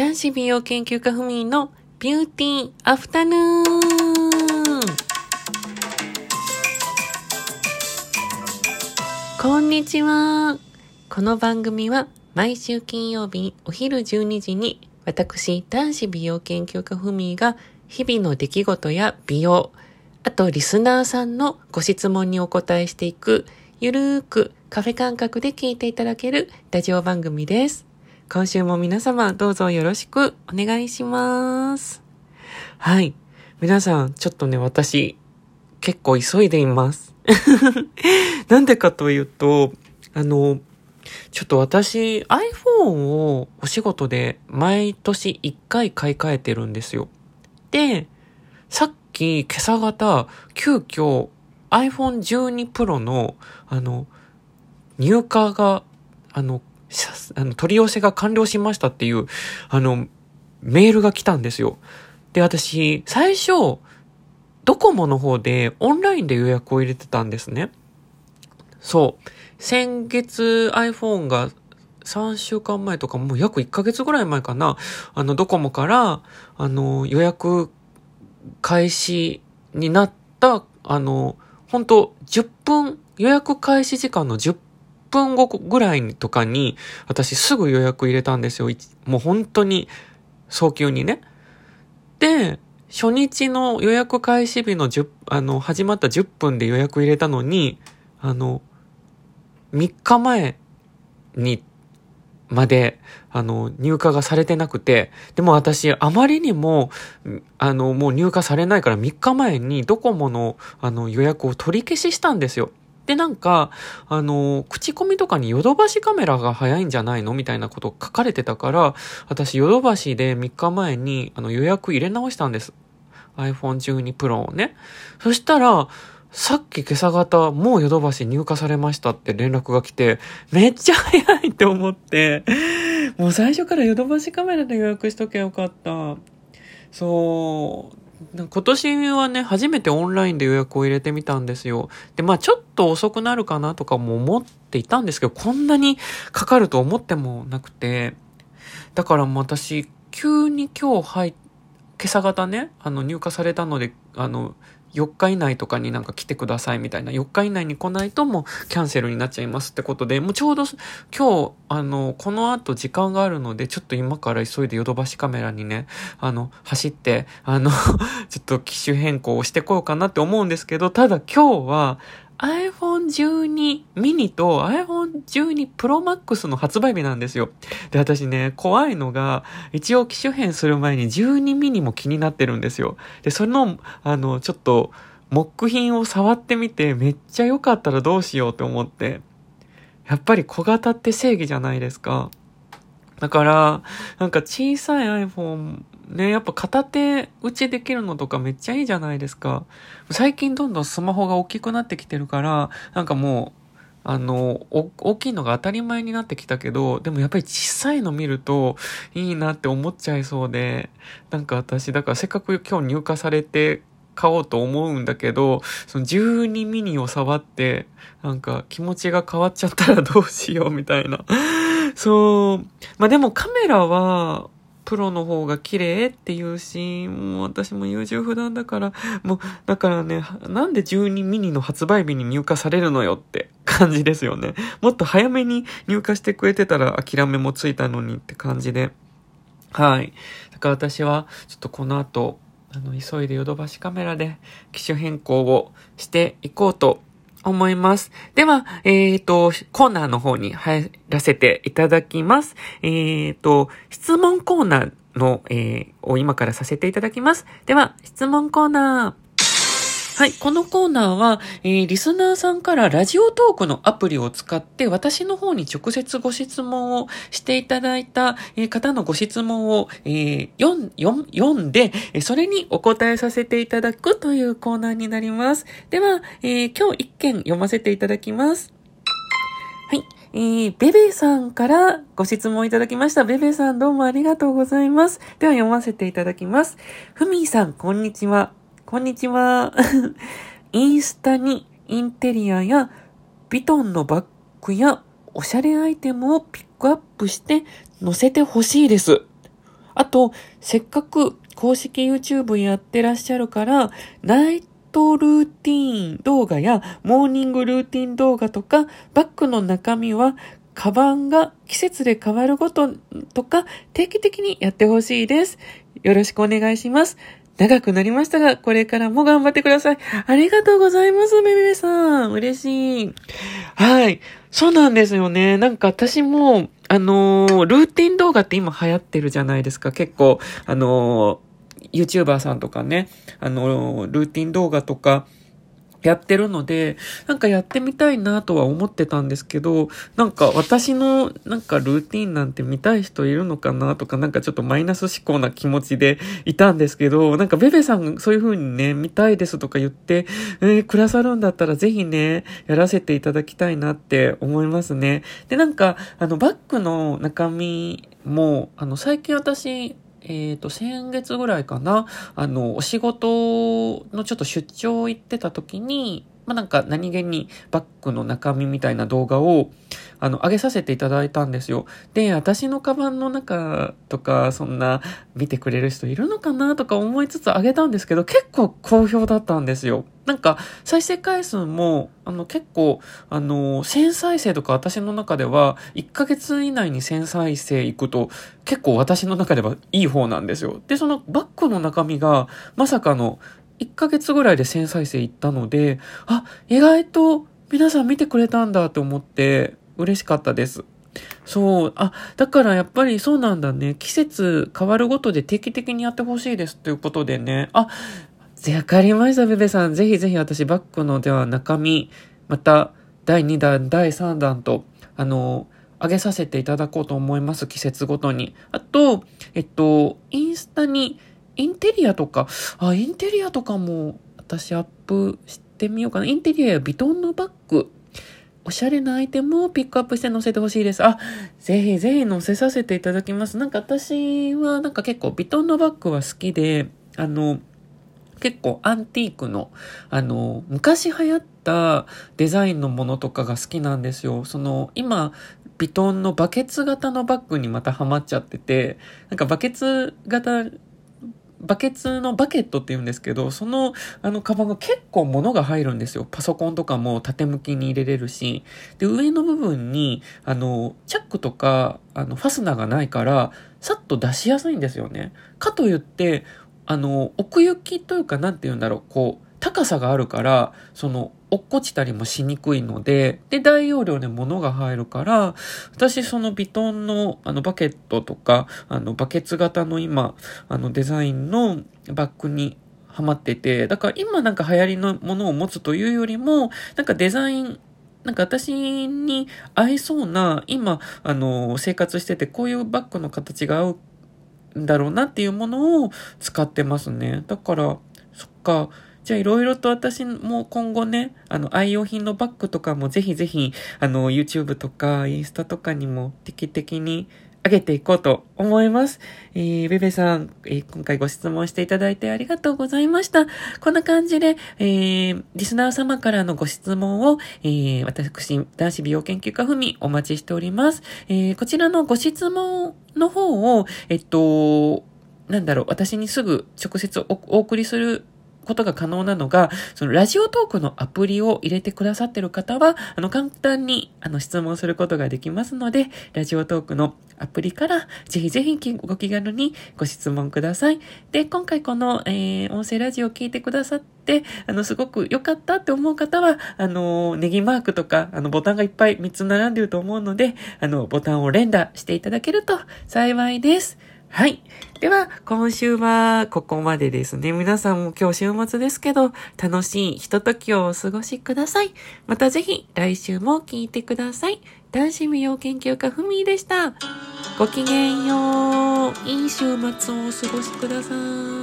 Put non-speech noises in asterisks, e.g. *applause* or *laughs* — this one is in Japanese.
男子美容研究家ふみのビューティーアフタヌーンこんにちは。この番組は毎週金曜日お昼12時に私男子美容研究家ふみが日々の出来事や美容、あとリスナーさんのご質問にお答えしていくゆるーくカフェ感覚で聞いていただけるラジオ番組です。今週も皆様どうぞよろしくお願いします。はい。皆さん、ちょっとね、私、結構急いでいます。*laughs* なんでかというと、あの、ちょっと私、iPhone をお仕事で毎年1回買い替えてるんですよ。で、さっき今朝方、急遽 iPhone 12 Pro の、あの、入荷が、あの、あの、取り寄せが完了しましたっていう、あの、メールが来たんですよ。で、私、最初、ドコモの方でオンラインで予約を入れてたんですね。そう。先月 iPhone が3週間前とかもう約1ヶ月ぐらい前かな。あの、ドコモから、あの、予約開始になった、あの、本当10分、予約開始時間の10分後ぐらいとかに、私すぐ予約入れたんですよ。もう本当に、早急にね。で、初日の予約開始日の10、あの、始まった10分で予約入れたのに、あの、3日前に、まで、あの、入荷がされてなくて、でも私、あまりにも、あの、もう入荷されないから3日前にドコモの、あの、予約を取り消ししたんですよ。で、なんか、あの、口コミとかにヨドバシカメラが早いんじゃないのみたいなこと書かれてたから、私、ヨドバシで3日前にあの予約入れ直したんです。iPhone 12 Pro をね。そしたら、さっき今朝方、もうヨドバシ入荷されましたって連絡が来て、めっちゃ早いって思って、もう最初からヨドバシカメラで予約しときゃよかった。そう。今年はね、初めてオンラインで予約を入れてみたんですよ。で、まあちょっと遅くなるかなとかも思っていたんですけど、こんなにかかると思ってもなくて、だからもう私、急に今日入っ、今朝方ね、あの入荷されたので、あの、4日以内とかになんか来てくださいみたいな、4日以内に来ないともうキャンセルになっちゃいますってことで、もうちょうど今日、あの、この後時間があるので、ちょっと今から急いでヨドバシカメラにね、あの、走って、あの *laughs* ちょっと機種変更をしてこようかなって思うんですけど、ただ今日は、iPhone 12 mini と iPhone 12 Pro Max の発売日なんですよ。で、私ね、怖いのが、一応機種変する前に12 mini も気になってるんですよ。で、それの、あの、ちょっと、木品を触ってみて、めっちゃ良かったらどうしようって思って。やっぱり小型って正義じゃないですか。だから、なんか小さい iPhone ね、やっぱ片手打ちできるのとかめっちゃいいじゃないですか。最近どんどんスマホが大きくなってきてるから、なんかもう、あの、大きいのが当たり前になってきたけど、でもやっぱり小さいの見るといいなって思っちゃいそうで、なんか私、だからせっかく今日入荷されて買おうと思うんだけど、その12ミニを触って、なんか気持ちが変わっちゃったらどうしようみたいな。そう。まあでもカメラは、プロの方が綺麗っていうし、もう私も優柔不断だから、もう、だからね、なんで12ミニの発売日に入荷されるのよって感じですよね。もっと早めに入荷してくれてたら諦めもついたのにって感じで。はい。だから私は、ちょっとこの後、あの、急いでヨドバシカメラで機種変更をしていこうと思います。では、えっ、ー、と、コーナーの方に入らせていただきます。えっ、ー、と、質問コーナーの、えー、を今からさせていただきます。では、質問コーナー。はい。このコーナーは、えー、リスナーさんからラジオトークのアプリを使って私の方に直接ご質問をしていただいた、えー、方のご質問を、えー、読読んで、それにお答えさせていただくというコーナーになります。では、えー、今日一件読ませていただきます。はい。えー、ベベさんからご質問いただきました。ベベさんどうもありがとうございます。では読ませていただきます。ふみーさん、こんにちは。こんにちは。*laughs* インスタにインテリアやビトンのバッグやおしゃれアイテムをピックアップして載せてほしいです。あと、せっかく公式 YouTube やってらっしゃるから、ナイトルーティーン動画やモーニングルーティーン動画とか、バッグの中身はカバンが季節で変わるごととか定期的にやってほしいです。よろしくお願いします。長くなりましたが、これからも頑張ってください。ありがとうございます、めめめさん。嬉しい。はい。そうなんですよね。なんか私も、あのー、ルーティン動画って今流行ってるじゃないですか。結構、あのー、YouTuber さんとかね、あのー、ルーティン動画とか、やってるので、なんかやってみたいなとは思ってたんですけど、なんか私のなんかルーティンなんて見たい人いるのかなとか、なんかちょっとマイナス思考な気持ちでいたんですけど、なんかベベさんそういう風にね、見たいですとか言って、えー、くださるんだったらぜひね、やらせていただきたいなって思いますね。で、なんか、あの、バッグの中身も、あの、最近私、えっ、ー、と、先月ぐらいかな、あの、お仕事のちょっと出張行ってた時に、まあ、なんか何気にバッグの中身みたいな動画を、あの、上げさせていただいたんですよ。で、私のカバンの中とか、そんな見てくれる人いるのかなとか思いつつ上げたんですけど、結構好評だったんですよ。なんか、再生回数も、あの、結構、あの、1000再生とか私の中では、1ヶ月以内に1000再生いくと、結構私の中ではいい方なんですよ。で、そのバッグの中身が、まさかの、1ヶ月ぐらいで1000再生いったので、あ、意外と皆さん見てくれたんだと思って、嬉しかったです。そう。あ、だからやっぱりそうなんだね。季節変わるごとで定期的にやってほしいですということでね。あ、わかりました、ベベさん。ぜひぜひ私バッグのでは中身、また第2弾、第3弾と、あの、上げさせていただこうと思います。季節ごとに。あと、えっと、インスタにインテリアとか、あ、インテリアとかも私アップしてみようかな。インテリアやビトンのバッグおしゃれなアイテムをピックアップして載せてほしいです。あ、ぜひぜひ載せさせていただきます。なんか私はなんか結構ビトンのバッグは好きで、あの、結構アンティークの、あの、昔流行ったデザインのものとかが好きなんですよ。その、今、ビトンのバケツ型のバッグにまたハマっちゃってて、なんかバケツ型バケツのバケットって言うんですけど、その、あの、カバンが結構物が入るんですよ。パソコンとかも縦向きに入れれるし。で、上の部分に、あの、チャックとか、あの、ファスナーがないから、さっと出しやすいんですよね。かといって、あの、奥行きというか、なんて言うんだろう、こう、高さがあるから、その、落っこちたりもしにくいので、で、大容量で物が入るから、私そのビトンのあのバケットとか、あのバケツ型の今、あのデザインのバッグにハマってて、だから今なんか流行りのものを持つというよりも、なんかデザイン、なんか私に合いそうな、今、あの、生活してて、こういうバッグの形が合うんだろうなっていうものを使ってますね。だから、そっか、じゃあいろいろと私も今後ね、あの愛用品のバッグとかもぜひぜひ、あの YouTube とかインスタとかにも定期的に上げていこうと思います。えー、ベベさん、えー、今回ご質問していただいてありがとうございました。こんな感じで、えー、リスナー様からのご質問を、えー、私、男子美容研究家ふみお待ちしております。えー、こちらのご質問の方を、えっと、なんだろう、私にすぐ直接お送りすることが可能なのが、そのラジオトークのアプリを入れてくださってる方は、あの、簡単に、あの、質問することができますので、ラジオトークのアプリから、ぜひぜひご気軽にご質問ください。で、今回この、えー、音声ラジオを聞いてくださって、あの、すごく良かったって思う方は、あの、ネギマークとか、あの、ボタンがいっぱい3つ並んでると思うので、あの、ボタンを連打していただけると幸いです。はい。では、今週はここまでですね。皆さんも今日週末ですけど、楽しいひとときをお過ごしください。またぜひ来週も聞いてください。男子美容研究家ふみでした。ごきげんよう。いい週末をお過ごしください。